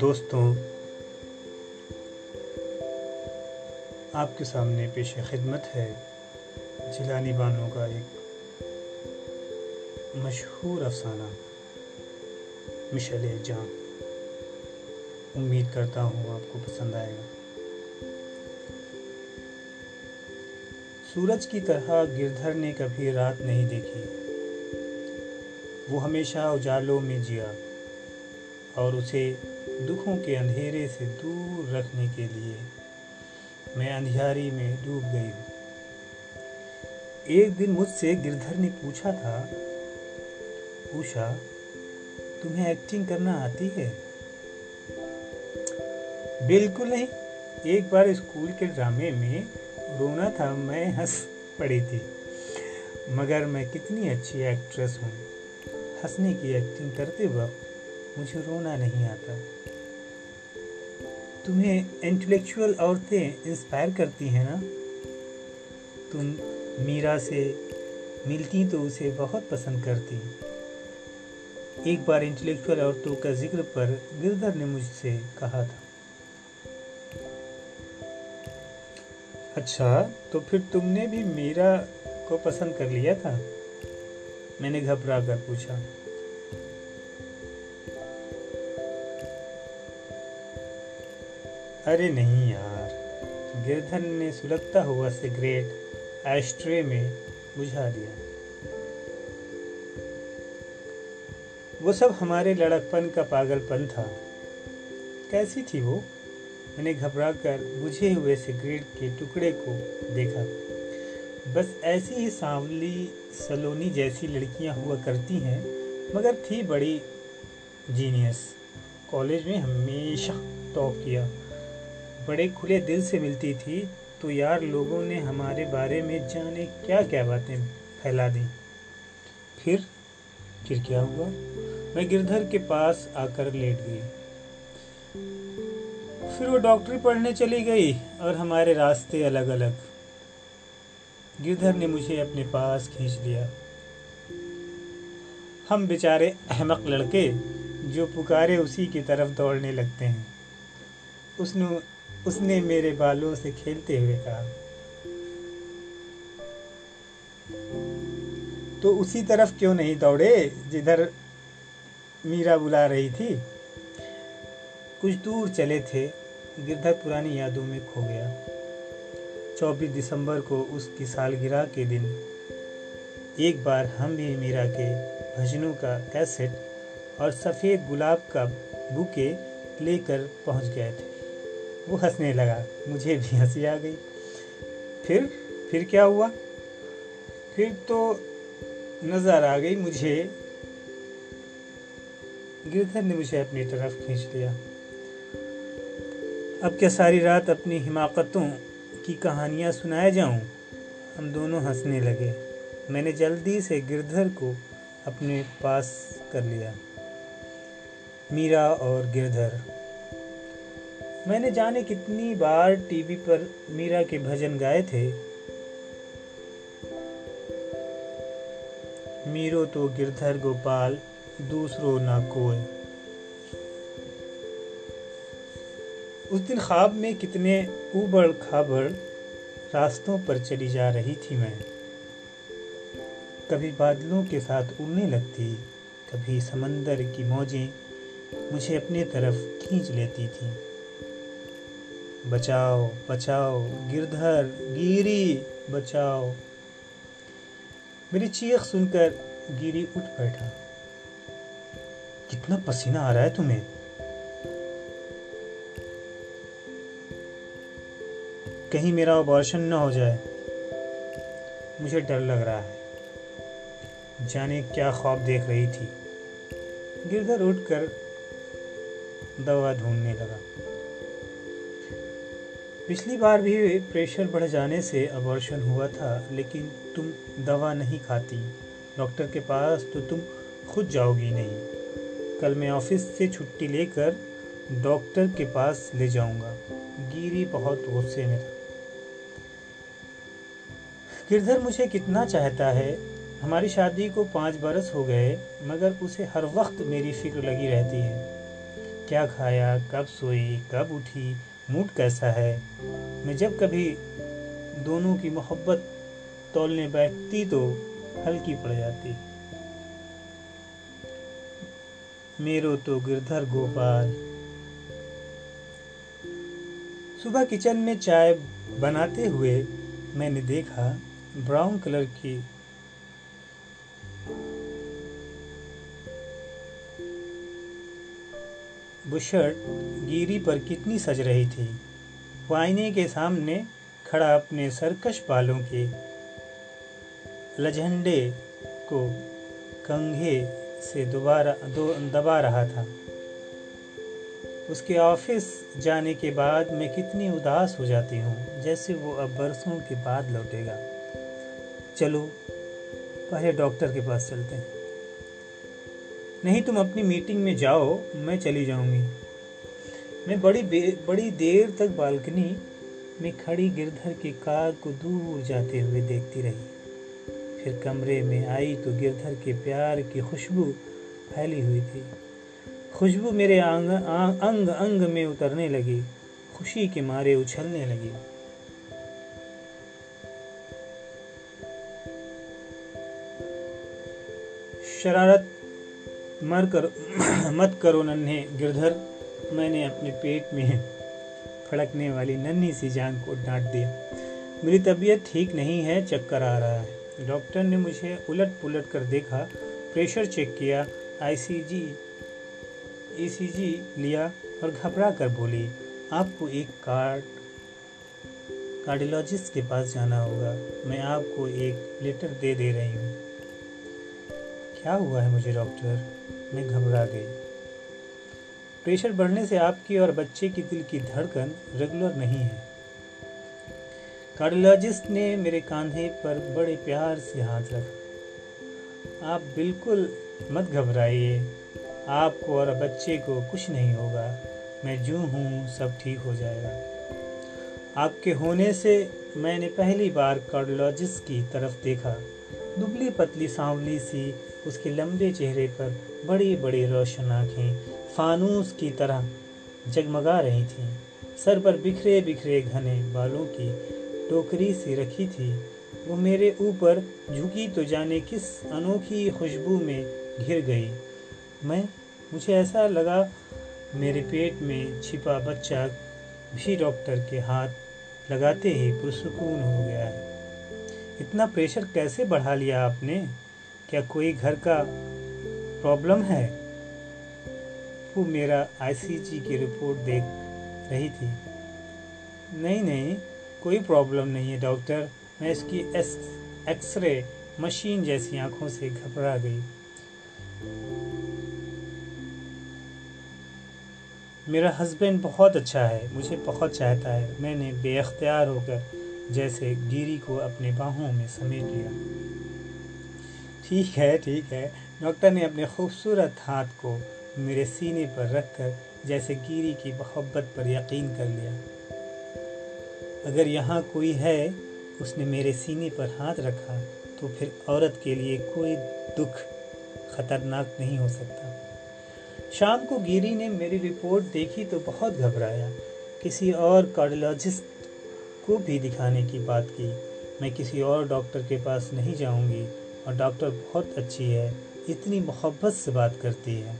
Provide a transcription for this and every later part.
دوستوں، آپ کے سامنے پیش خدمت ہے جیلانی بانو کا ایک مشہور افسانہ مشل جان۔ امید کرتا ہوں آپ کو پسند آئے گا۔ سورج کی طرح گردھر نے کبھی رات نہیں دیکھی۔ وہ ہمیشہ اجالوں میں جیا اور اسے دکھوں کے اندھیرے سے دور رکھنے کے لیے میں اندھیاری میں ڈوب گئی ہوں۔ ایک دن مجھ سے گردھر نے پوچھا تھا پوچھا تمہیں ایکٹنگ کرنا آتی ہے؟ بالکل نہیں۔ ایک بار اسکول کے ڈرامے میں رونا تھا، میں ہنس پڑی تھی۔ مگر میں کتنی اچھی ایکٹریس ہوں۔ ہنسنے کی ایکٹنگ کرتے وقت مجھے رونا نہیں آتا۔ تمہیں انٹلیکچوئل عورتیں انسپائر کرتی ہیں نا؟ تم میرا سے ملتی تو اسے بہت پسند کرتی۔ ایک بار انٹلیکچوئل عورتوں کا ذکر پر گردر نے مجھ سے کہا تھا۔ اچھا تو پھر تم نے بھی میرا کو پسند کر لیا تھا؟ میں نے گھبرا کر پوچھا۔ ارے نہیں یار، گردھن نے سلگتا ہوا سگریٹ ایشٹرے میں بجھا دیا۔ وہ سب ہمارے لڑک پن کا پاگل پن تھا۔ کیسی تھی وہ؟ میں نے گھبرا کر بجھے ہوئے سگریٹ کے ٹکڑے کو دیکھا۔ بس ایسی ہی سانولی سلونی جیسی لڑکیاں ہوا کرتی ہیں، مگر تھی بڑی جینیس۔ کالج میں ہمیشہ ٹاپ کیا۔ بڑے کھلے دل سے ملتی تھی۔ تو یار، لوگوں نے ہمارے بارے میں جانے کیا کیا باتیں پھیلا دیں۔ پھر پھر کیا ہوا؟ میں گردھر کے پاس آ کر لیٹ گئی۔ پھر وہ ڈاکٹری پڑھنے چلی گئی اور ہمارے راستے الگ الگ۔ گردھر نے مجھے اپنے پاس کھینچ لیا۔ ہم بیچارے احمق لڑکے جو پکارے اسی کی طرف دوڑنے لگتے ہیں۔ اس نے اس نے میرے بالوں سے کھیلتے ہوئے کہا۔ تو اسی طرف کیوں نہیں دوڑے جدھر میرا بلا رہی تھی؟ کچھ دور چلے تھے۔ گردھر پرانی یادوں میں کھو گیا۔ چوبیس دسمبر کو اس کی سالگرہ کے دن ایک بار ہم بھی میرا کے بھجنوں کا کیسٹ اور سفید گلاب کا بوکے لے کر پہنچ گئے تھے۔ وہ ہنسنے لگا، مجھے بھی ہنسی آ گئی۔ پھر پھر کیا ہوا؟ پھر تو نظر آ گئی مجھے۔ گردھر نے مجھے اپنی طرف کھینچ لیا۔ اب کیا ساری رات اپنی حماقتوں کی کہانیاں سنائے جاؤں؟ ہم دونوں ہنسنے لگے۔ میں نے جلدی سے گردھر کو اپنے پاس کر لیا۔ میرا اور گردھر۔ میں نے جانے کتنی بار ٹی وی پر میرا کے بھجن گائے تھے۔ میرو تو گردھر گوپال، دوسرو نہ کوئے اس دن خواب میں کتنے اوبڑ کھابڑ راستوں پر چلی جا رہی تھی میں۔ کبھی بادلوں کے ساتھ اڑنے لگتی، کبھی سمندر کی موجیں مجھے اپنی طرف کھینچ لیتی تھیں۔ بچاؤ بچاؤ، گردھر، گیری، بچاؤ۔ میری چیخ سن کر گیری اٹھ بیٹھا۔ کتنا پسینہ آ رہا ہے تمہیں؟ کہیں میرا آبارشن نہ ہو جائے۔ مجھے ڈر لگ رہا ہے۔ جانے کیا خواب دیکھ رہی تھی۔ گردھر اٹھ کر دوا ڈھونڈنے لگا۔ پچھلی بار بھی پریشر بڑھ جانے سے ابارشن ہوا تھا، لیکن تم دوا نہیں کھاتی۔ ڈاکٹر کے پاس تو تم خود جاؤ گی نہیں۔ کل میں آفس سے چھٹی لے کر ڈاکٹر کے پاس لے جاؤں گا۔ گیری بہت غصے میں تھا۔ گردھر مجھے کتنا چاہتا ہے؟ ہماری شادی کو پانچ برس ہو گئے، مگر اسے ہر وقت میری فکر لگی رہتی ہے۔ کیا کھایا، کب سوئی، کب اٹھی، موڈ کیسا ہے؟ میں جب کبھی دونوں کی محبت تولنے بیٹھتی تو ہلکی پڑ جاتی۔ میرو تو گردھر گوپال۔ صبح کچن میں چائے بناتے ہوئے میں نے دیکھا براؤن کلر کی بشرٹ گیری پر کتنی سج رہی تھی۔ وہ آئینے کے سامنے کھڑا اپنے سرکش بالوں کے لجھنڈے کو کنگھے سے دوبارہ دبا رہا تھا۔ اس کے آفس جانے کے بعد میں کتنی اداس ہو جاتی ہوں جیسے وہ اب برسوں کے بعد لوٹے گا۔ چلو، پہلے ڈاکٹر کے پاس چلتے ہیں۔ نہیں تم اپنی میٹنگ میں جاؤ، میں چلی جاؤں گی۔ میں بڑی بڑی دیر تک بالکنی میں کھڑی گردھر کی کار کو دور جاتے ہوئے دیکھتی رہی۔ پھر کمرے میں آئی تو گردھر کے پیار کی خوشبو پھیلی ہوئی تھی۔ خوشبو میرے انگ انگ انگ میں اترنے لگی، خوشی کے مارے اچھلنے لگی۔ شرارت مر کر مت کرو ننھے گردھر۔ میں نے اپنے پیٹ میں پھڑکنے والی ننھی سی جان کو ڈانٹ دیا۔ میری طبیعت ٹھیک نہیں ہے، چکر آ رہا ہے۔ ڈاکٹر نے مجھے الٹ پلٹ کر دیکھا، پریشر چیک کیا، آئی سی جی ای سی جی لیا اور گھبرا کر بولی، آپ کو ایک کارڈ، کارڈیولوجسٹ کے پاس جانا ہوگا۔ میں آپ کو ایک لیٹر دے دے رہی ہوں۔ کیا ہوا ہے مجھے ڈاکٹر؟ میں گھبرا گئی۔ پریشر بڑھنے سے آپ کی اور بچے کی دل کی دھڑکن ریگولر نہیں ہے۔ کارڈیولوجسٹ نے میرے کاندھے پر بڑے پیار سے ہاتھ رکھا۔ آپ بالکل مت گھبرائیے۔ آپ کو اور بچے کو کچھ نہیں ہوگا۔ میں جو ہوں، سب ٹھیک ہو جائے گا۔ آپ کے ہونے سے میں نے پہلی بار کارڈولوجسٹ کی طرف دیکھا۔ دبلی پتلی سانولی سی اس کے لمبے چہرے پر بڑی بڑی روشن آنکھیں فانوس کی طرح جگمگا رہی تھیں۔ سر پر بکھرے بکھرے گھنے بالوں کی ٹوکری سی رکھی تھی۔ وہ میرے اوپر جھکی تو جانے کس انوکھی خوشبو میں گھر گئی۔ میں، مجھے ایسا لگا میرے پیٹ میں چھپا بچہ بھی ڈاکٹر کے ہاتھ لگاتے ہی پرسکون ہو گیا ہے۔ اتنا پریشر کیسے بڑھا لیا آپ نے؟ کیا کوئی گھر کا پرابلم ہے؟ وہ میرا آئی سی جی کی رپورٹ دیکھ رہی تھی۔ نہیں نہیں، کوئی پرابلم نہیں ہے، ڈاکٹر۔ میں اس کی ایکس رے مشین جیسی آنکھوں سے گھبرا گئی۔ میرا ہسبینڈ بہت اچھا ہے، مجھے بہت چاہتا ہے۔ میں نے بے اختیار ہو کر جیسے گیری کو اپنے باہوں میں سمیٹ لیا۔ ٹھیک ہے ٹھیک ہے۔ ڈاکٹر نے اپنے خوبصورت ہاتھ کو میرے سینے پر رکھ کر جیسے گیری کی محبت پر یقین کر لیا۔ اگر یہاں کوئی ہے، اس نے میرے سینے پر ہاتھ رکھا تو پھر عورت کے لیے کوئی دکھ خطرناک نہیں ہو سکتا۔ شام کو گیری نے میری رپورٹ دیکھی تو بہت گھبرایا۔ کسی اور کارڈیولوجسٹ کو بھی دکھانے کی بات کی۔ میں کسی اور ڈاکٹر کے پاس نہیں جاؤں گی۔ اور ڈاکٹر بہت اچھی ہے، اتنی محبت سے بات کرتی ہے۔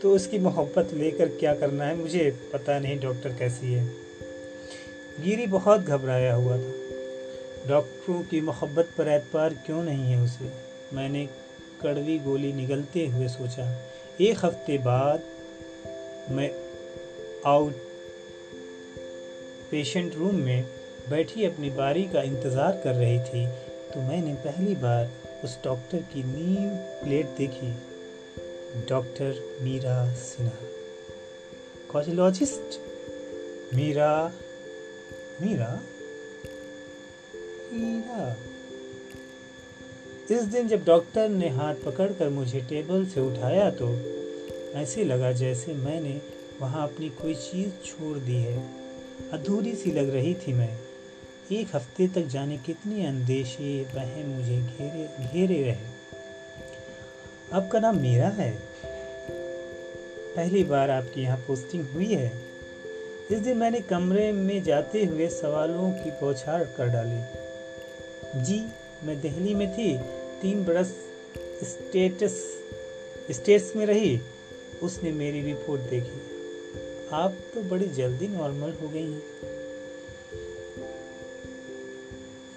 تو اس کی محبت لے کر کیا کرنا ہے، مجھے پتہ نہیں ڈاکٹر کیسی ہے۔ گیری بہت گھبرایا ہوا تھا۔ ڈاکٹروں کی محبت پر اعتبار کیوں نہیں ہے اسے؟ میں نے کڑوی گولی نگلتے ہوئے سوچا، ایک ہفتے بعد میں آؤٹ پیشنٹ روم میں بیٹھی اپنی باری کا انتظار کر رہی تھی۔ تو میں نے پہلی بار اس ڈاکٹر کی نیم پلیٹ دیکھی، ڈاکٹر میرا سنہا۔ کاجولوجسٹ میرا میرا؟ میرا۔ اس دن جب ڈاکٹر نے ہاتھ پکڑ کر مجھے ٹیبل سے اٹھایا تو ایسے لگا جیسے میں نے وہاں اپنی کوئی چیز چھوڑ دی ہے۔ ادھوری سی لگ رہی تھی میں۔ ایک ہفتے تک جانے کتنے اندیشے، وہم مجھے گھیرے گھیرے رہے۔ آپ کا نام میرا ہے؟ پہلی بار آپ کی یہاں پوسٹنگ ہوئی ہے۔ اس دن میں نے کمرے میں جاتے ہوئے سوالوں کی پوچھاڑ کر ڈالی۔ جی میں دہلی میں تھی، تین برس اسٹیٹس اسٹیٹس میں رہی۔ اس نے میری رپورٹ دیکھی۔ آپ تو بڑی جلدی نارمل ہو گئی ہیں۔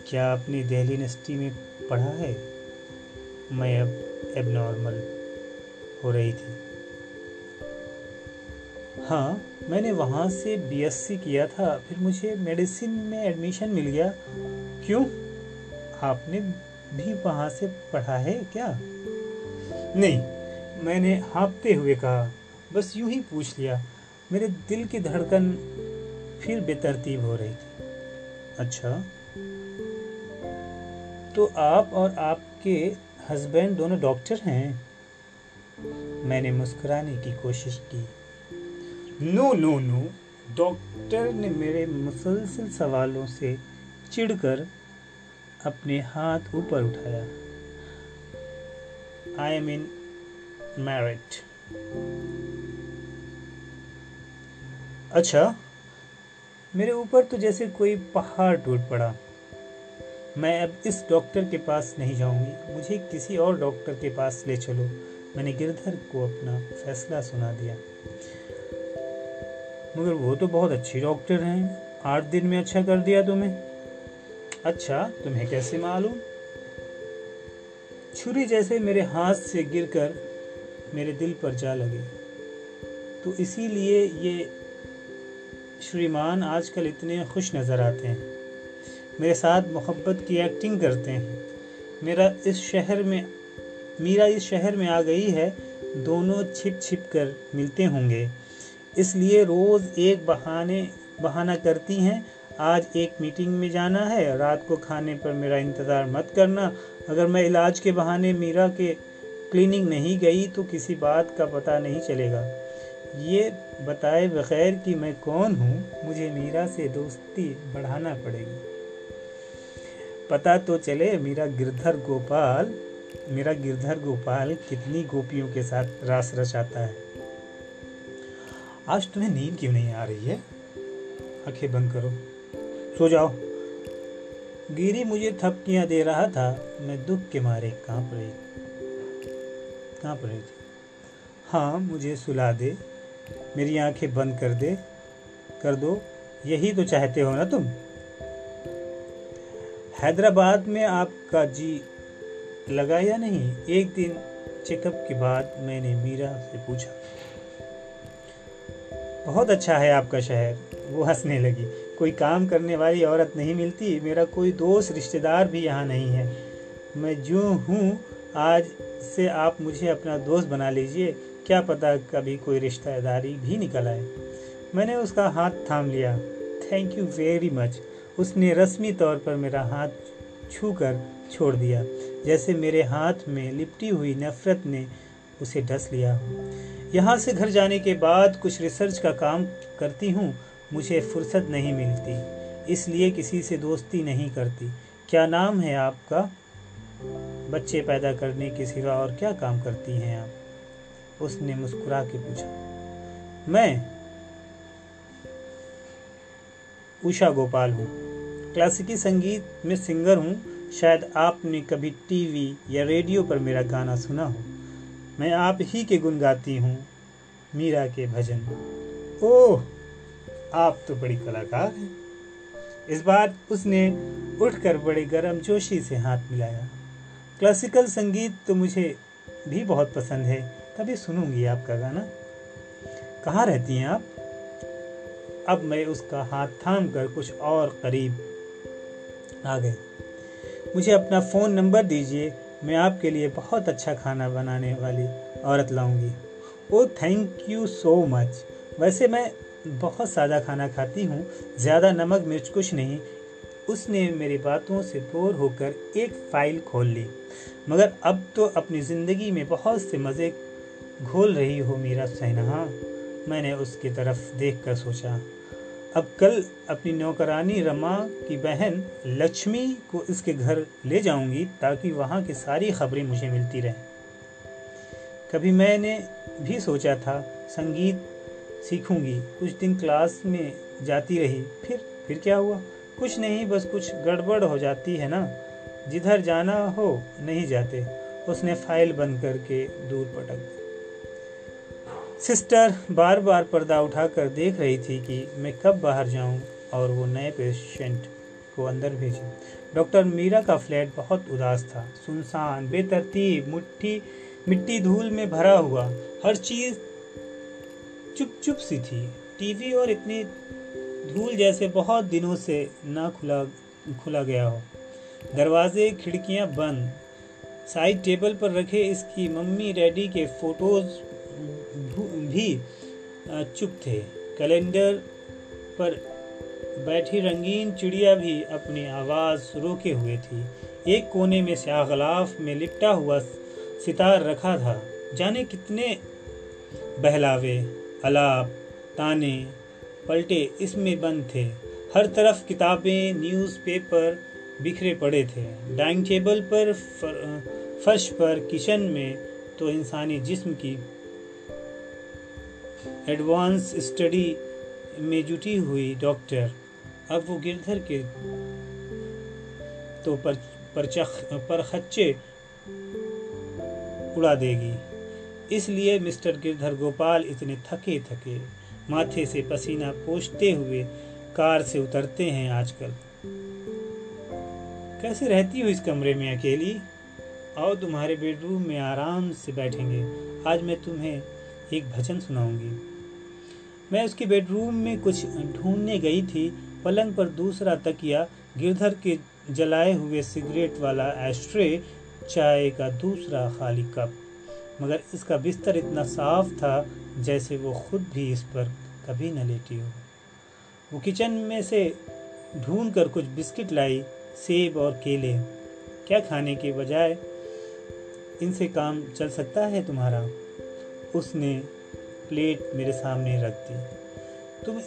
کیا آپ نے دہلی یونیورسٹی میں پڑھا ہے؟ میں اب اب نارمل ہو رہی تھی۔ ہاں میں نے وہاں سے بی ایس سی کیا تھا، پھر مجھے میڈیسن میں ایڈمیشن مل گیا۔ کیوں؟ آپ نے بھی وہاں سے پڑھا ہے کیا؟ نہیں، میں نے ہانپتے ہوئے کہا، بس یوں ہی پوچھ لیا۔ میرے دل کی دھڑکن پھر بے ترتیب ہو رہی تھی۔ اچھا۔ تو آپ اور آپ کے ہسبینڈ دونوں ڈاکٹر ہیں۔ میں نے مسکرانے کی کوشش کی۔ نو نو نو ڈاکٹر نے میرے مسلسل سوالوں سے چڑ کر اپنے ہاتھ اوپر اٹھایا۔ آئی ایم ان میرٹ اچھا میرے اوپر تو جیسے کوئی پہاڑ ٹوٹ پڑا۔ میں اب اس ڈاکٹر کے پاس نہیں جاؤں گی۔ مجھے کسی اور ڈاکٹر کے پاس لے چلو۔ میں نے گردھر کو اپنا فیصلہ سنا دیا۔ مگر وہ تو بہت اچھی ڈاکٹر ہیں۔ آٹھ دن میں اچھا کر دیا تمہیں۔ اچھا تمہیں کیسے معلوم؟ چھری جیسے میرے ہاتھ سے گر کر میرے دل پر جا لگی تو اسی لیے یہ شریمان آج کل اتنے خوش نظر آتے ہیں۔ میرے ساتھ محبت کی ایکٹنگ کرتے ہیں۔ میرا اس شہر میں میرا اس شہر میں آ گئی ہے، دونوں چھپ چھپ کر ملتے ہوں گے۔ اس لیے روز ایک بہانے بہانہ کرتی ہیں۔ آج ایک میٹنگ میں جانا ہے۔ رات کو کھانے پر میرا انتظار مت کرنا۔ اگر میں علاج کے بہانے میرا کے کلینک نہیں گئی تو کسی بات کا پتہ نہیں چلے گا۔ یہ بتائے بغیر کہ میں کون ہوں، مجھے میرا سے دوستی بڑھانا پڑے گی۔ پتا تو چلے میرا گردھر گوپال، میرا گردھر گوپال کتنی گوپیوں کے ساتھ راس رچاتا ہے۔ آج تمہیں نیند کیوں نہیں آ رہی ہے؟ آنکھیں بند کرو۔ سو جاؤ۔ گیری مجھے تھپکیاں دے رہا تھا، میں دکھ کے مارے کانپ رہی کانپ رہی تھی۔ ہاں مجھے سلا دے، میری آنکھیں بند کر دے، کر دو، یہی تو چاہتے ہو نا تم؟ حیدرآباد میں آپ کا جی لگا یا نہیں؟ ایک دن چیک اپ کے بعد میں نے میرا سے پوچھا۔ بہت اچھا ہے آپ کا شہر۔ وہ ہنسنے لگی۔ کوئی کام کرنے والی عورت نہیں ملتی۔ میرا کوئی دوست رشتہ دار بھی یہاں نہیں ہے۔ میں جو ہوں، آج سے آپ مجھے اپنا دوست بنا لیجیے۔ کیا پتا کبھی کوئی رشتہ داری بھی نکل آئے۔ میں نے اس کا ہاتھ تھام لیا۔ تھینک یو ویری مچ اس نے رسمی طور پر میرا ہاتھ چھو کر چھوڑ دیا۔ جیسے میرے ہاتھ میں لپٹی ہوئی نفرت نے اسے ڈس لیا۔ یہاں سے گھر جانے کے بعد کچھ ریسرچ کا کام کرتی ہوں، مجھے فرصت نہیں ملتی۔ اس لیے کسی سے دوستی نہیں کرتی۔ کیا نام ہے آپ کا؟ بچے پیدا کرنے کے سوا اور کیا کام کرتی ہیں آپ؟ اس نے مسکرا کے پوچھا۔ میں، اوشا گوپال ہوں۔ کلاسیکی سنگیت میں سنگر ہوں، شاید آپ نے کبھی ٹی وی یا ریڈیو پر میرا گانا سنا ہو۔ میں آپ ہی کے گن گاتی ہوں، میرا کے بھجن۔ اوہ، آپ تو بڑی کلاکار ہیں۔ اس بار اس نے اٹھ کر بڑے گرم جوشی سے ہاتھ ملایا۔ کلاسیکل سنگیت تو مجھے بھی بہت پسند ہے کبھی سنوں گی آپ کا گانا۔ کہاں رہتی ہیں آپ؟ اب میں اس کا ہاتھ تھام کر کچھ اور قریب آ گئی مجھے اپنا فون نمبر دیجیے میں آپ کے لیے بہت اچھا کھانا بنانے والی عورت لاؤں گی۔ او تھینک یو سو مچ ویسے میں بہت سادہ کھانا کھاتی ہوں، زیادہ نمک مرچ کچھ نہیں۔ اس نے میری باتوں سے بور ہو کر ایک فائل کھول لی۔ مگر اب تو اپنی زندگی میں بہت سے مزے گھول رہی ہو میرا سہنہا۔ میں نے اس کی طرف دیکھ کر سوچا۔ اب کل اپنی نوکرانی رما کی بہن لکشمی کو اس کے گھر لے جاؤں گی تاکہ وہاں کی ساری خبریں مجھے ملتی رہیں۔ کبھی میں نے بھی سوچا تھا، سنگیت سیکھوں گی۔ کچھ دن کلاس میں جاتی رہی، پھر پھر کیا ہوا؟ کچھ نہیں، بس کچھ گڑبڑ ہو جاتی ہے نا۔ جدھر جانا ہو، نہیں جاتے۔ اس نے فائل بند کر کے دور پٹک دی سسٹر بار بار پردہ اٹھا کر دیکھ رہی تھی کہ میں کب باہر جاؤں اور وہ نئے پیشنٹ کو اندر بھیجیں۔ ڈاکٹر میرا کا فلیٹ بہت اداس تھا، سنسان، بے ترتیب، مٹھی، مٹی دھول میں بھرا ہوا۔ ہر چیز چپ چپ سی تھی۔ ٹی وی اور اتنی دھول جیسے بہت دنوں سے نہ کھلا کھلا گیا ہو۔ دروازے، کھڑکیاں بند۔ سائڈ ٹیبل پر رکھے اس کی ممی ڈیڈی کے فوٹوز بھی چپ تھے۔ کیلنڈر پر بیٹھی رنگین چڑیا بھی اپنی آواز روکے ہوئے تھی۔ ایک کونے میں سیاہ غلاف میں لپٹا ہوا ستار رکھا تھا۔ جانے کتنے بہلاوے الاپ تانے، پلٹے اس میں بند تھے۔ ہر طرف کتابیں، نیوز پیپر بکھرے پڑے تھے۔ ڈائنگ ٹیبل پر فرش پر کچن میں تو انسانی جسم کی ایڈوانس اسٹڈی میں جٹی ہوئی ڈاکٹر اب وہ گردھر کے تو پرخچے اڑا دے گی۔ اس لیے مسٹر گردھر گوپال اتنے تھکے تھکے ماتھے سے پسینہ پوچھتے ہوئے کار سے اترتے ہیں آج کل۔ کیسے رہتی ہو اس کمرے میں اکیلی؟ آؤ تمہارے بیڈ روم میں آرام سے بیٹھیں گے۔ آج میں تمہیں ایک بھجن سناؤں گی۔ میں اس کے بیڈ روم میں کچھ ڈھونڈنے گئی تھی، پلنگ پر دوسرا تکیا گردھر کے جلائے ہوئے سگریٹ والا ایسٹرے چائے کا دوسرا خالی کپ۔ مگر اس کا بستر اتنا صاف تھا جیسے وہ خود بھی اس پر کبھی نہ لیٹی ہو۔ وہ کچن میں سے ڈھونڈ کر کچھ بسکٹ لائی، سیب اور کیلے۔ کیا کھانے کے بجائے ان سے کام چل سکتا ہے تمہارا؟ اس نے پلیٹ میرے سامنے رکھ دی۔ تم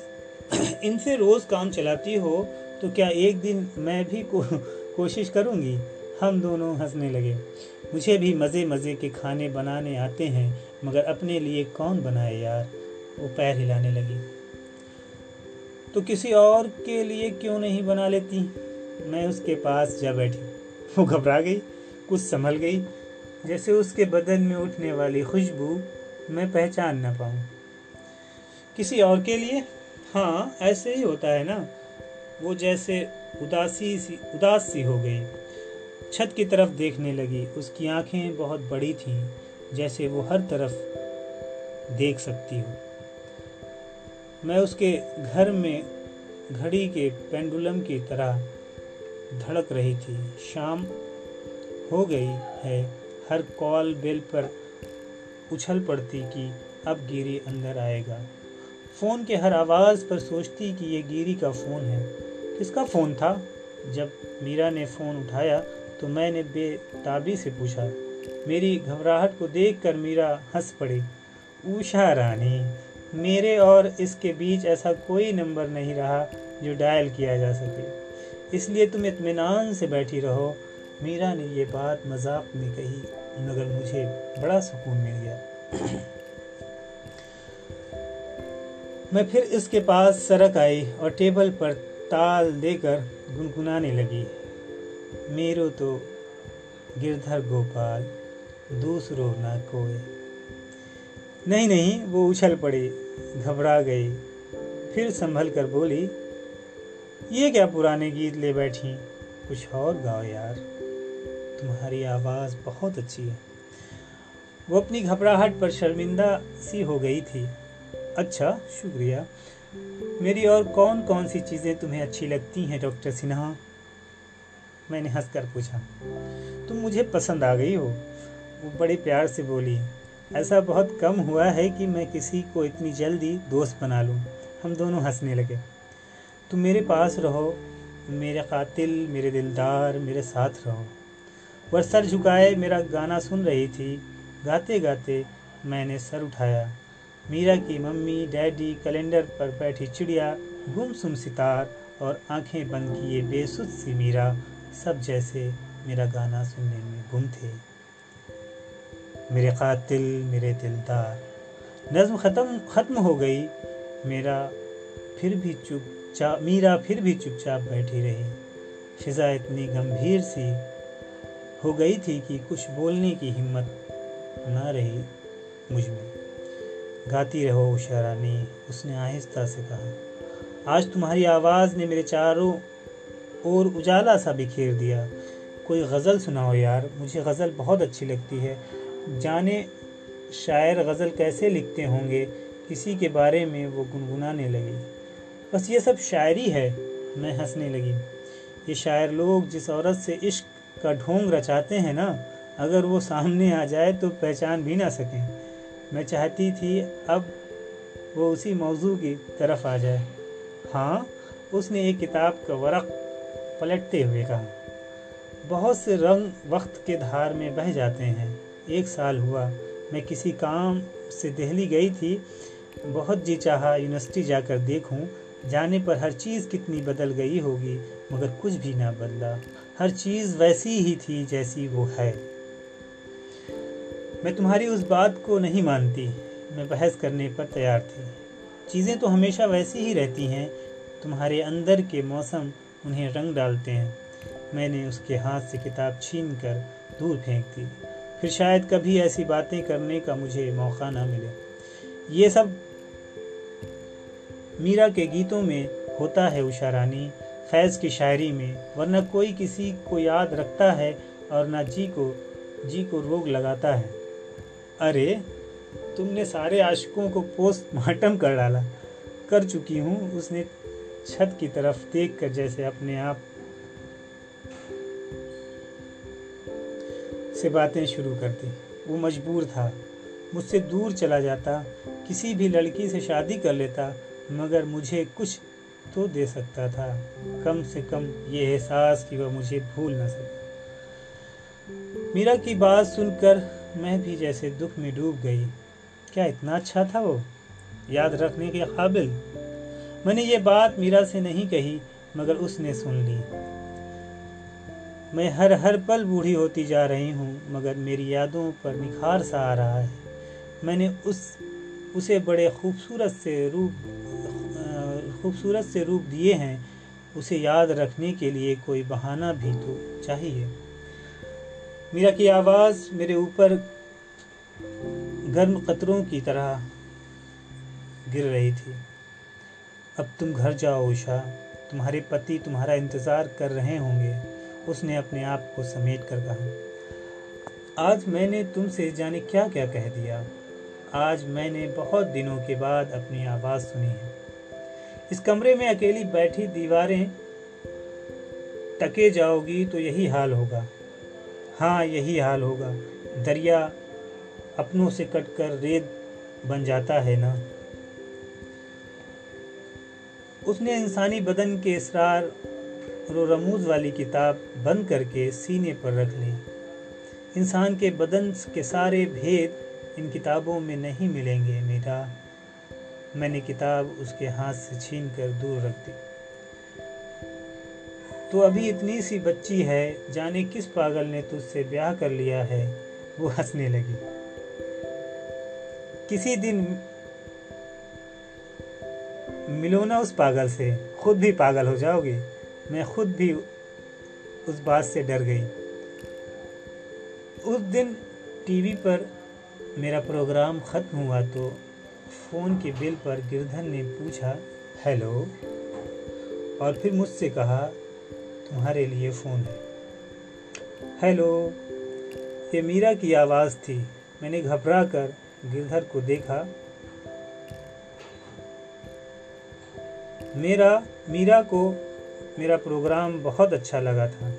ان سے روز کام چلاتی ہو، تو کیا ایک دن میں بھی کوشش کروں گی؟ ہم دونوں ہنسنے لگے۔ مجھے بھی مزے مزے کے کھانے بنانے آتے ہیں، مگر اپنے لیے کون بنائے یار؟ وہ پیر ہلانے لگی۔ تو کسی اور کے لیے کیوں نہیں بنا لیتی؟ میں اس کے پاس جا بیٹھی۔ وہ گھبرا گئی، کچھ سنبھل گئی، جیسے اس کے بدن میں اٹھنے والی خوشبو میں پہچان نہ پاؤں۔ کسی اور کے لیے؟ ہاں ایسے ہی ہوتا ہے نا۔ وہ جیسے اداسی سی، اداس سی ہو گئی۔ چھت کی طرف دیکھنے لگی۔ اس کی آنکھیں بہت بڑی تھیں، جیسے وہ ہر طرف دیکھ سکتی ہو۔ میں اس کے گھر میں گھڑی کے پینڈولم کی طرح دھڑک رہی تھی۔ شام ہو گئی ہے، ہر کال بیل پر اچھل پڑتی کہ اب گیری اندر آئے گا۔ فون کے ہر آواز پر سوچتی کہ یہ گیری کا فون ہے۔ کس کا فون تھا؟ جب میرا نے فون اٹھایا تو میں نے بے تابی سے پوچھا۔ میری گھبراہٹ کو دیکھ کر میرا ہنس پڑی اوشا رانی، میرے اور اس کے بیچ ایسا کوئی نمبر نہیں رہا جو ڈائل کیا جا سکے۔ اس لیے تم اطمینان سے بیٹھی رہو۔ میرا نے یہ بات مذاق میں کہی۔ مگر مجھے بڑا سکون مل گیا۔ میں پھر اس کے پاس سرک آئی اور ٹیبل پر تال دے کر گنگنانے لگی۔ میرو تو گردھر گوپال دوسروں نہ کوئی۔ نہیں نہیں، وہ اچھل پڑی، گھبرا گئی۔ پھر سنبھل کر بولی، یہ کیا پرانے گیت لے بیٹھی؟ کچھ اور گاؤ یار۔ تمہاری آواز بہت اچھی ہے۔ وہ اپنی گھبراہٹ پر شرمندہ سی ہو گئی تھی۔ اچھا شکریہ۔ میری اور کون کون سی چیزیں تمہیں اچھی لگتی ہیں، ڈاکٹر سنہا؟ میں نے ہنس کر پوچھا۔ تم مجھے پسند آ گئی ہو۔ وہ بڑے پیار سے بولی، ایسا بہت کم ہوا ہے کہ میں کسی کو اتنی جلدی دوست بنا لوں۔ ہم دونوں ہنسنے لگے۔ تم میرے پاس رہو، میرے قاتل، میرے دلدار، میرے ساتھ رہو۔ وہ سر جھکائے میرا گانا سن رہی تھی۔ گاتے گاتے میں نے سر اٹھایا۔ میرا کی ممی، ڈیڈی، کیلنڈر پر بیٹھی چڑیا گم سم ستار اور آنکھیں بند کیے بے سد سی میرا۔ سب جیسے میرا گانا سننے میں گم تھے۔ میرے قاتل، میرے دلدار، نظم ختم ختم ہو گئی۔ میرا پھر بھی چپ چاپ، میرا پھر بھی چپ چاپ بیٹھی رہی۔ فضا اتنی گمبھیر سی ہو گئی تھی کہ کچھ بولنے کی ہمت نہ رہی مجھ میں۔ گاتی رہو شرانی اس نے آہستہ سے کہا۔ آج تمہاری آواز نے میرے چاروں اور اجالا سا بکھیر دیا۔ کوئی غزل سناؤ یار، مجھے غزل بہت اچھی لگتی ہے۔ جانے شاعر غزل کیسے لکھتے ہوں گے؟ کسی کے بارے میں وہ گنگنانے لگی۔ بس یہ سب شاعری ہے، میں ہنسنے لگی۔ یہ شاعر لوگ، جس عورت سے عشق کا ڈھونگ رچاتے ہیں نا، اگر وہ سامنے آ جائے تو پہچان بھی نہ سکیں۔ میں چاہتی تھی اب وہ اسی موضوع کی طرف آ جائے۔ ہاں اس نے ایک کتاب کا ورق پلٹتے ہوئے کہا، بہت سے رنگ وقت کے دھار میں بہہ جاتے ہیں۔ ایک سال ہوا، میں کسی کام سے دہلی گئی تھی۔ بہت جی چاہا یونیورسٹی جا کر دیکھوں۔ جانے پر ہر چیز کتنی بدل گئی ہوگی، مگر کچھ بھی نہ بدلا۔ ہر چیز ویسی ہی تھی جیسی وہ ہے۔ میں تمہاری اس بات کو نہیں مانتی۔ میں بحث کرنے پر تیار تھی۔ چیزیں تو ہمیشہ ویسی ہی رہتی ہیں۔ تمہارے اندر کے موسم انہیں رنگ ڈالتے ہیں۔ میں نے اس کے ہاتھ سے کتاب چھین کر دور پھینک دی۔ پھر شاید کبھی ایسی باتیں کرنے کا مجھے موقع نہ ملے۔ یہ سب میرا کے گیتوں میں ہوتا ہے اشارانی فیض کی شاعری میں، ورنہ کوئی کسی کو یاد رکھتا ہے اور نہ جی کو جی کو روگ لگاتا ہے۔ ارے، تم نے سارے عاشقوں کو پوسٹ مارٹم کر ڈالا۔ کر چکی ہوں، اس نے چھت کی طرف دیکھ کر جیسے اپنے آپ سے باتیں شروع کرتی وہ مجبور تھا، مجھ سے دور چلا جاتا، کسی بھی لڑکی سے شادی کر لیتا، مگر مجھے کچھ تو دے سکتا تھا۔ کم سے کم یہ احساس کہ وہ مجھے بھول نہ سکتا میرا کی بات سن کر میں بھی جیسے دکھ میں ڈوب گئی۔ کیا اتنا اچھا تھا وہ؟ یاد رکھنے کے قابل۔ میں نے یہ بات میرا سے نہیں کہی، مگر اس نے سن لی۔ میں ہر ہر پل بوڑھی ہوتی جا رہی ہوں، مگر میری یادوں پر نکھار سا آ رہا ہے۔ میں نے اس، اسے بڑے خوبصورت سے روپ خوبصورت سے روپ دیے ہیں، اسے یاد رکھنے کے لیے کوئی بہانہ بھی تو چاہیے۔ میرا کی آواز میرے اوپر گرم قطروں کی طرح گر رہی تھی۔ اب تم گھر جاؤ اوشا تمہارے پتی تمہارا انتظار کر رہے ہوں گے، اس نے اپنے آپ کو سمیٹ کر کہا۔ آج میں نے تم سے جانے کیا کیا کہہ دیا؟ آج میں نے بہت دنوں کے بعد اپنی آواز سنی ہے۔ اس کمرے میں اکیلی بیٹھی دیواریں ٹکے جاؤ گی تو یہی حال ہوگا۔ ہاں یہی حال ہوگا۔ دریا اپنوں سے کٹ کر ریت بن جاتا ہے نا۔ اس نے انسانی بدن کے اسرار رو رموز والی کتاب بند کر کے سینے پر رکھ لی۔ انسان کے بدن کے سارے بھید ان کتابوں میں نہیں ملیں گے، میرا۔ میں نے کتاب اس کے ہاتھ سے چھین کر دور رکھ دی۔ تو ابھی اتنی سی بچی ہے، جانے کس پاگل نے تجھ سے بیاہ کر لیا ہے؟ وہ ہنسنے لگی۔ کسی دن ملو نا اس پاگل سے، خود بھی پاگل ہو جاؤ گے۔ میں خود بھی اس بات سے ڈر گئی۔ اس دن ٹی وی پر میرا پروگرام ختم ہوا تو فون کے بل پر گردھن نے پوچھا، ہیلو؟ اور پھر مجھ سے کہا، تمہارے لیے فون ہے۔ ہیلو؟ یہ میرا کی آواز تھی۔ میں نے گھبرا کر گردھر کو دیکھا۔ میرا میرا کو میرا پروگرام بہت اچھا لگا تھا۔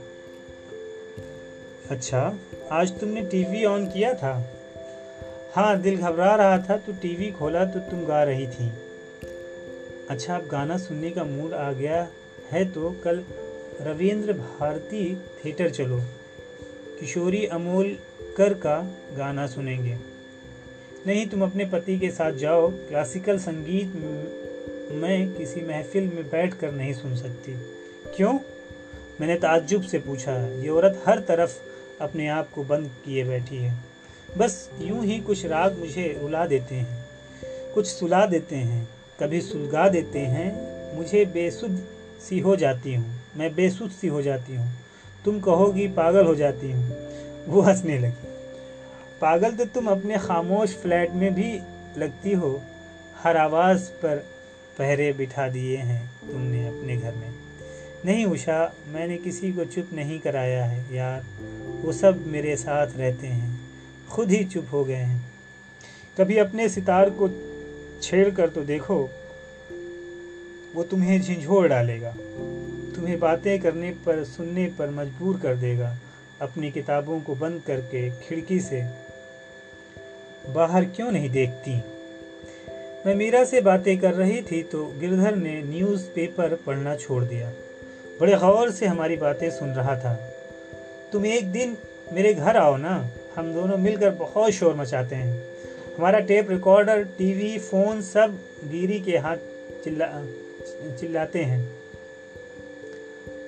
اچھا آج تم نے ٹی وی آن کیا تھا؟ ہاں دل گھبرا رہا تھا، تو ٹی وی کھولا تو تم گا رہی تھی۔ اچھا اب گانا سننے کا موڈ آ گیا ہے تو کل رویندر بھارتی تھیٹر چلو۔ کشوری امول کر کا گانا سنیں گے۔ نہیں، تم اپنے پتی کے ساتھ جاؤ۔ کلاسیکل سنگیت میں کسی محفل میں بیٹھ کر نہیں سن سکتی۔ کیوں؟ میں نے تعجب سے پوچھا، یہ عورت ہر طرف اپنے آپ کو بند کیے بیٹھی ہے۔ بس یوں ہی کچھ راگ مجھے رلا دیتے ہیں، کچھ سلا دیتے ہیں، کبھی سلگا دیتے ہیں، مجھے بے سد سی ہو جاتی ہوں، میں بے سد سی ہو جاتی ہوں۔ تم کہو گی پاگل ہو جاتی ہوں۔ وہ ہنسنے لگی۔ پاگل تو تم اپنے خاموش فلیٹ میں بھی لگتی ہو، ہر آواز پر پہرے بٹھا دیے ہیں تم نے اپنے گھر میں۔ نہیں اشا میں نے کسی کو چپ نہیں کرایا ہے، یار، وہ سب میرے ساتھ رہتے ہیں۔ خود ہی چپ ہو گئے ہیں۔ کبھی اپنے ستار کو چھیڑ کر تو دیکھو، وہ تمہیں جھنجھوڑ ڈالے گا۔ تمہیں باتیں کرنے پر، سننے پر مجبور کر دے گا۔ اپنی کتابوں کو بند کر کے کھڑکی سے باہر کیوں نہیں دیکھتی؟ میں میرا سے باتیں کر رہی تھی تو گردھر نے نیوز پیپر پڑھنا چھوڑ دیا۔ بڑے غور سے ہماری باتیں سن رہا تھا۔ تم ایک دن میرے گھر آؤ نا۔ ہم دونوں مل کر بہت شور مچاتے ہیں۔ ہمارا ٹیپ ریکارڈر، ٹی وی، فون سب گیری کے ہاتھ چلا، چلاتے ہیں۔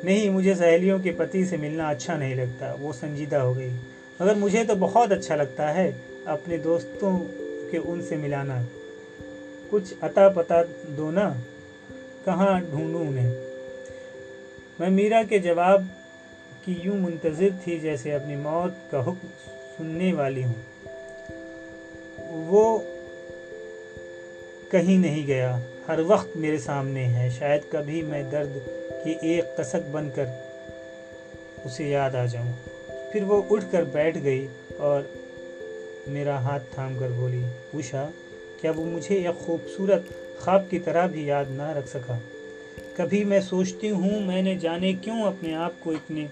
نہیں، مجھے سہیلیوں کے پتی سے ملنا اچھا نہیں لگتا، وہ سنجیدہ ہو گئی۔ مگر مجھے تو بہت اچھا لگتا ہے اپنے دوستوں کے ان سے ملانا۔ کچھ عطا پتا دو نا، کہاں ڈھونڈوں انہیں؟ میں میرا کے جواب کی یوں منتظر تھی جیسے اپنی موت کا حکم سننے والی ہوں۔ وہ کہیں نہیں گیا۔ ہر وقت میرے سامنے ہے۔ شاید کبھی میں درد کی ایک قسک بن کر اسے یاد آ جاؤں۔ پھر وہ اٹھ کر بیٹھ گئی اور میرا ہاتھ تھام کر بولی اوشا کیا وہ مجھے ایک خوبصورت خواب کی طرح بھی یاد نہ رکھ سکا؟ کبھی میں سوچتی ہوں میں نے جانے کیوں اپنے آپ کو اتنے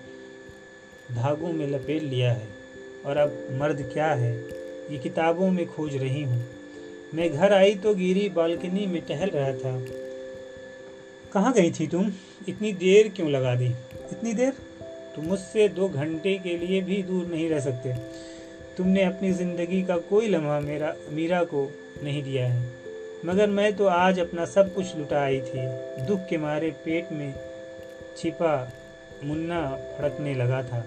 دھاگوں میں لپیٹ لیا ہے۔ اور اب مرد کیا ہے؟ یہ کتابوں میں کھوج رہی ہوں۔ میں گھر آئی تو گیری بالکنی میں ٹہل رہا تھا۔ کہاں گئی تھی تم؟ اتنی دیر کیوں لگا دی؟ اتنی دیر؟ تم مجھ سے دو گھنٹے کے لیے بھی دور نہیں رہ سکتے۔ تم نے اپنی زندگی کا کوئی لمحہ میرا میرا کو نہیں دیا ہے۔ مگر میں تو آج اپنا سب کچھ لٹا آئی تھی۔ دکھ کے مارے پیٹ میں چھپا منا پھڑکنے لگا تھا۔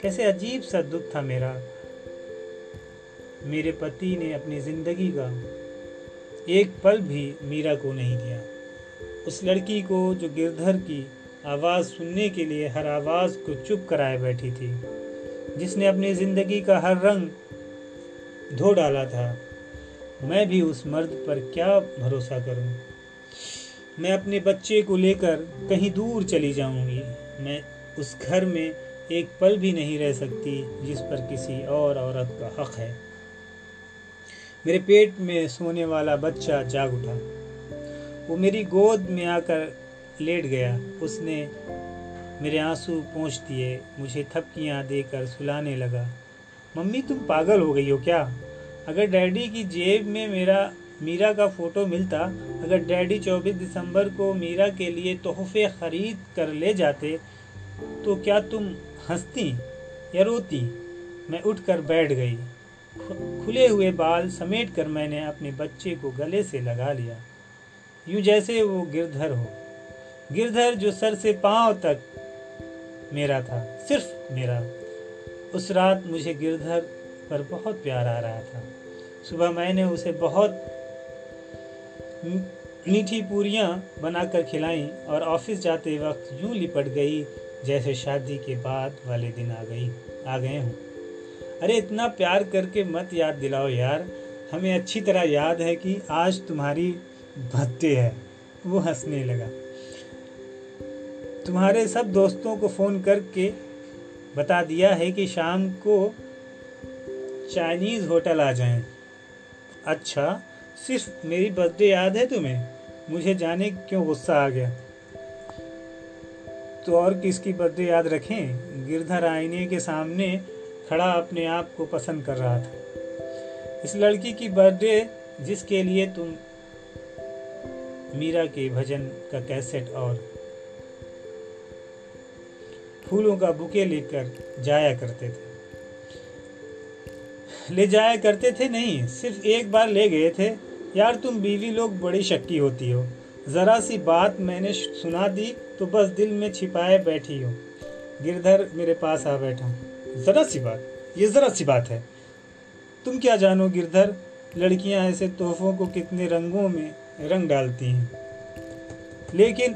کیسے عجیب سا دکھ تھا میرا۔ میرے پتی نے اپنی زندگی کا ایک پل بھی میرا کو نہیں دیا۔ اس لڑکی کو جو گردھر کی آواز سننے کے لیے ہر آواز کو چپ کرائے بیٹھی تھی، جس نے اپنی زندگی کا ہر رنگ دھو ڈالا تھا۔ میں بھی اس مرد پر کیا بھروسہ کروں؟ میں اپنے بچے کو لے کر کہیں دور چلی جاؤں گی۔ میں اس گھر میں ایک پل بھی نہیں رہ سکتی جس پر کسی اور عورت کا حق ہے۔ میرے پیٹ میں سونے والا بچہ جاگ اٹھا۔ وہ میری گود میں آ کر لیٹ گیا۔ اس نے میرے آنسو پہنچ دیے۔ مجھے تھپکیاں دے کر سلانے لگا۔ ممی، تم پاگل ہو گئی ہو کیا؟ اگر ڈیڈی کی جیب میں میرا میرا کا فوٹو ملتا، اگر ڈیڈی چوبیس دسمبر کو میرا کے لیے تحفے خرید کر لے جاتے، تو کیا تم ہنستی یا روتی میں اٹھ کر بیٹھ گئی۔ کھلے ہوئے بال سمیٹ کر میں نے اپنے بچے کو گلے سے لگا لیا۔ یوں جیسے وہ گردھر ہو۔ گردھر جو سر سے پاؤں تک میرا تھا، صرف میرا۔ اس رات مجھے گردھر پر بہت پیار آ رہا تھا۔ صبح میں نے اسے بہت میٹھی پوریاں بنا کر کھلائیں اور آفس جاتے وقت یوں لپٹ گئی جیسے شادی کے بعد والے دن آ گئی، آ گئے ہوں۔ ارے اتنا پیار کر کے مت یاد دلاؤ یار۔ ہمیں اچھی طرح یاد ہے کہ آج تمہاری بھتے ہے۔ وہ ہنسنے لگا۔ تمہارے سب دوستوں کو فون کر کے بتا دیا ہے کہ شام کو چائنیز ہوٹل آ جائیں۔ اچھا صرف میری برتھ ڈے یاد ہے تمہیں؟ مجھے جانے کیوں غصہ آ گیا؟ تو اور کس کی برتھ ڈے یاد رکھیں؟ گردھر آئینے کے سامنے کھڑا اپنے آپ کو پسند کر رہا تھا۔ اس لڑکی کی برتھ ڈے جس کے لیے تم میرا کے بھجن کا کیسٹ اور پھولوں کا بکے لے کر جایا کرتے تھے۔ لے جایا کرتے تھے نہیں، صرف ایک بار لے گئے تھے۔ یار تم بیوی لوگ بڑی شکی ہوتی ہو۔ ذرا سی بات میں نے سنا دی تو بس دل میں چھپائے بیٹھی ہوں۔ گردھر میرے پاس آ بیٹھا۔ ذرا سی بات، یہ ذرا سی بات ہے۔ تم کیا جانو گردھر، لڑکیاں ایسے تحفوں کو کتنے رنگوں میں رنگ ڈالتی ہیں۔ لیکن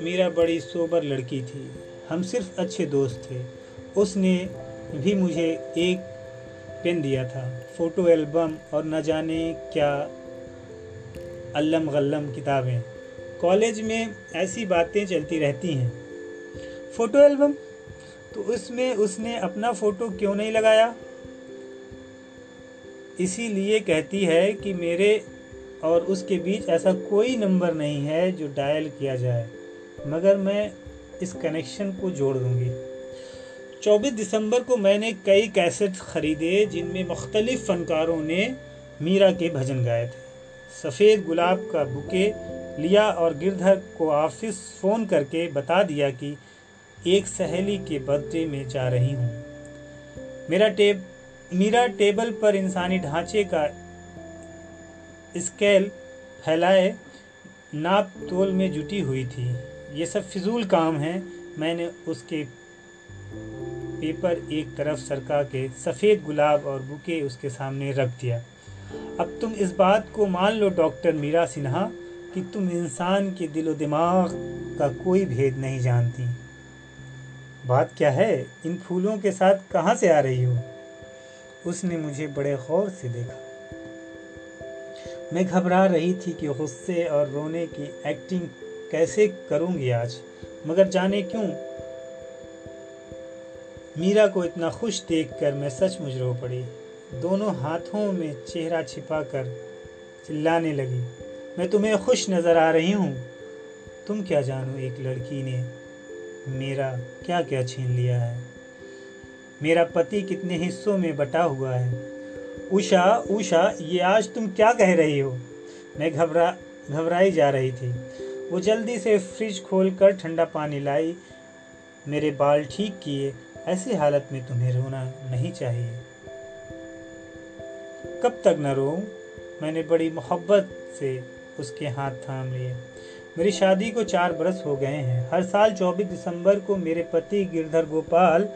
میرا بڑی سوبر لڑکی تھی۔ ہم صرف اچھے دوست تھے۔ اس نے بھی مجھے ایک پین دیا تھا۔ فوٹو، البم اور نہ جانے کیا علم غلم کتابیں۔ کالج میں ایسی باتیں چلتی رہتی ہیں۔ فوٹو البم تو اس میں اس نے اپنا فوٹو کیوں نہیں لگایا؟ اسی لیے کہتی ہے کہ میرے اور اس کے بیچ ایسا کوئی نمبر نہیں ہے جو ڈائل کیا جائے۔ مگر میں اس کنیکشن کو جوڑ دوں گی۔ چوبیس دسمبر کو میں نے کئی کیسٹ خریدے جن میں مختلف فنکاروں نے میرا کے بھجن گائے تھے۔ سفید گلاب کا بکے لیا اور گردھر کو آفس فون کر کے بتا دیا کہ ایک سہیلی کے برتھ ڈے میں جا رہی ہوں۔ میرا ٹیب میرا ٹیبل پر انسانی ڈھانچے کا اسکیل پھیلائے ناپ تول میں جٹی ہوئی تھی۔ یہ سب فضول کام ہیں۔ میں نے اس کے پیپر ایک طرف سرکا کے سفید گلاب اور بکے اس کے سامنے رکھ دیا۔ اب تم اس بات کو مان لو، ڈاکٹر میرا سنہا، کہ تم انسان کے دل و دماغ کا کوئی بھید نہیں جانتی۔ بات کیا ہے؟ ان پھولوں کے ساتھ کہاں سے آ رہی ہو؟ اس نے مجھے بڑے غور سے دیکھا۔ میں گھبرا رہی تھی کہ غصے اور رونے کی ایکٹنگ کیسے کروں گی آج، مگر جانے کیوں؟ میرا کو اتنا خوش دیکھ کر میں سچ مجھ رو پڑی۔ دونوں ہاتھوں میں چہرہ چھپا کر چلانے لگی۔ میں تمہیں خوش نظر آ رہی ہوں۔ تم کیا جانو، ایک لڑکی نے میرا کیا کیا چھین لیا ہے؟ میرا پتی کتنے حصوں میں بٹا ہوا ہے؟ اوشا اوشا، یہ آج تم کیا کہہ رہی ہو؟ میں گھبرا، گھبرائی جا رہی تھی۔ وہ جلدی سے فریج کھول کر ٹھنڈا پانی لائی۔ میرے بال ٹھیک کیے، ایسی حالت میں تمہیں رونا نہیں چاہیے۔ کب تک نہ رو میں نے بڑی محبت سے اس کے ہاتھ تھام لیے۔ میری شادی کو چار برس ہو گئے ہیں۔ ہر سال چوبیس دسمبر کو میرے پتی گردھر گوپال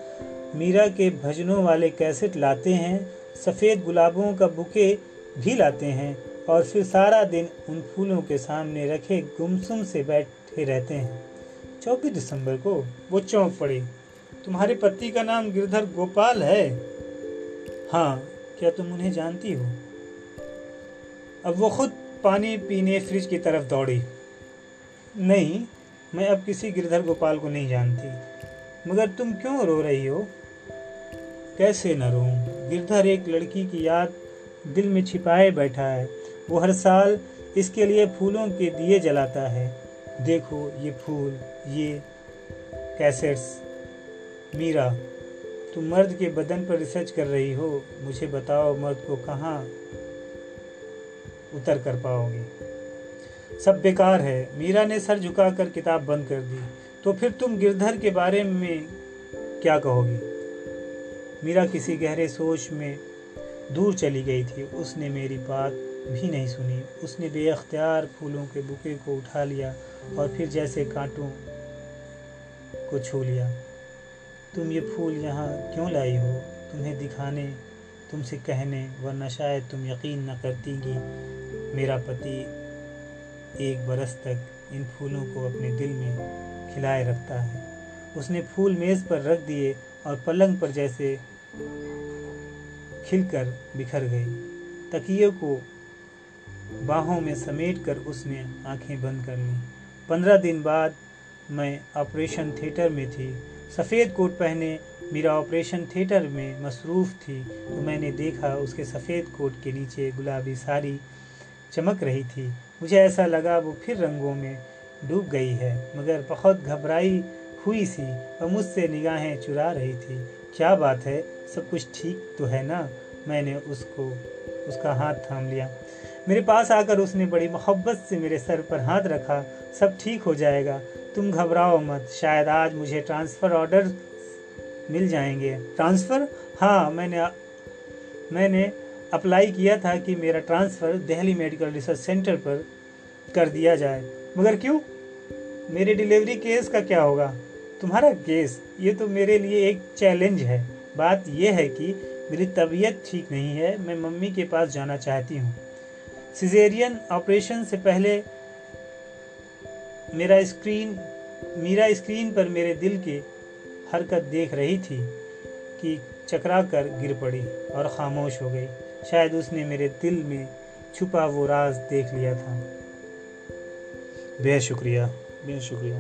میرا کے بھجنوں والے کیسٹ لاتے ہیں۔ سفید گلابوں کا بکے بھی لاتے ہیں اور پھر سارا دن ان پھولوں کے سامنے رکھے گمسم سے بیٹھے رہتے ہیں۔ چوبیس دسمبر کو وہ چونک پڑی۔ تمہارے پتی کا نام گردھر گوپال ہے؟ ہاں کیا تم انہیں جانتی ہو؟ اب وہ خود پانی پینے فریج کی طرف دوڑی۔ نہیں، میں اب کسی گردھر گوپال کو نہیں جانتی۔ مگر تم کیوں رو رہی ہو؟ کیسے نہ رو گردھر ایک لڑکی کی یاد دل میں چھپائے بیٹھا ہے۔ وہ ہر سال اس کے لیے پھولوں کے دیے جلاتا ہے۔ دیکھو یہ پھول، یہ کیسٹس میرا تم مرد کے بدن پر ریسرچ کر رہی ہو، مجھے بتاؤ مرد کو کہاں اتر کر پاؤ گے۔ سب بیکار ہے۔ میرا نے سر جھکا کر کتاب بند کر دی۔ تو پھر تم گردھر کے بارے میں کیا کہو گی میرا کسی گہرے سوچ میں دور چلی گئی تھی۔ اس نے میری بات بھی نہیں سنی۔ اس نے بے اختیار پھولوں کے بکے کو اٹھا لیا اور پھر جیسے کانٹوں کو چھو لیا۔ تم یہ پھول یہاں کیوں لائی ہو؟ تمہیں دکھانے، تم سے کہنے، ورنہ شاید تم یقین نہ کرتی گی میرا پتی ایک برس تک ان پھولوں کو اپنے دل میں کھلائے رکھتا ہے۔ اس نے پھول میز پر رکھ دیے اور پلنگ پر جیسے کھل کر بکھر گئی۔ تکیے کو باہوں میں سمیٹ کر اس نے آنکھیں بند کر لیں۔ پندرہ دن بعد میں آپریشن تھیٹر میں تھی۔ سفید کوٹ پہنے، میرا آپریشن تھیٹر میں مصروف تھی، تو میں نے دیکھا اس کے سفید کوٹ کے نیچے گلابی ساری چمک رہی تھی۔ مجھے ایسا لگا وہ پھر رنگوں میں ڈوب گئی ہے، مگر بہت گھبرائی ہوئی سی اور مجھ سے نگاہیں چرا رہی تھی۔ کیا بات ہے؟ سب کچھ ٹھیک تو ہے نا؟ میں نے اس کو، اس کا ہاتھ تھام لیا۔ میرے پاس آ کر اس نے بڑی محبت سے میرے سر پر ہاتھ رکھا، سب ٹھیک ہو جائے گا۔ تم گھبراؤ مت۔ شاید آج مجھے ٹرانسفر آرڈر مل جائیں گے۔ ٹرانسفر؟ ہاں میں نے میں نے اپلائی کیا تھا کہ میرا transfer Delhi medical research centre پر کر دیا جائے۔ مگر کیوں؟ میرے ڈیلیوری کیس کا کیا ہوگا؟ تمہارا کیس، یہ تو میرے لیے ایک چیلنج ہے۔ بات یہ ہے کہ میری طبیعت ٹھیک نہیں ہے، میں ممی کے پاس جانا چاہتی ہوں۔ سیزیرین آپریشن سے پہلے میرا اسکرین میرا اسکرین پر میرے دل کی حرکت دیکھ رہی تھی کہ چکرا کر گر پڑی اور خاموش ہو گئی۔ شاید اس نے میرے دل میں چھپا وہ راز دیکھ لیا تھا۔ بے شکریہ۔ بے شکریہ۔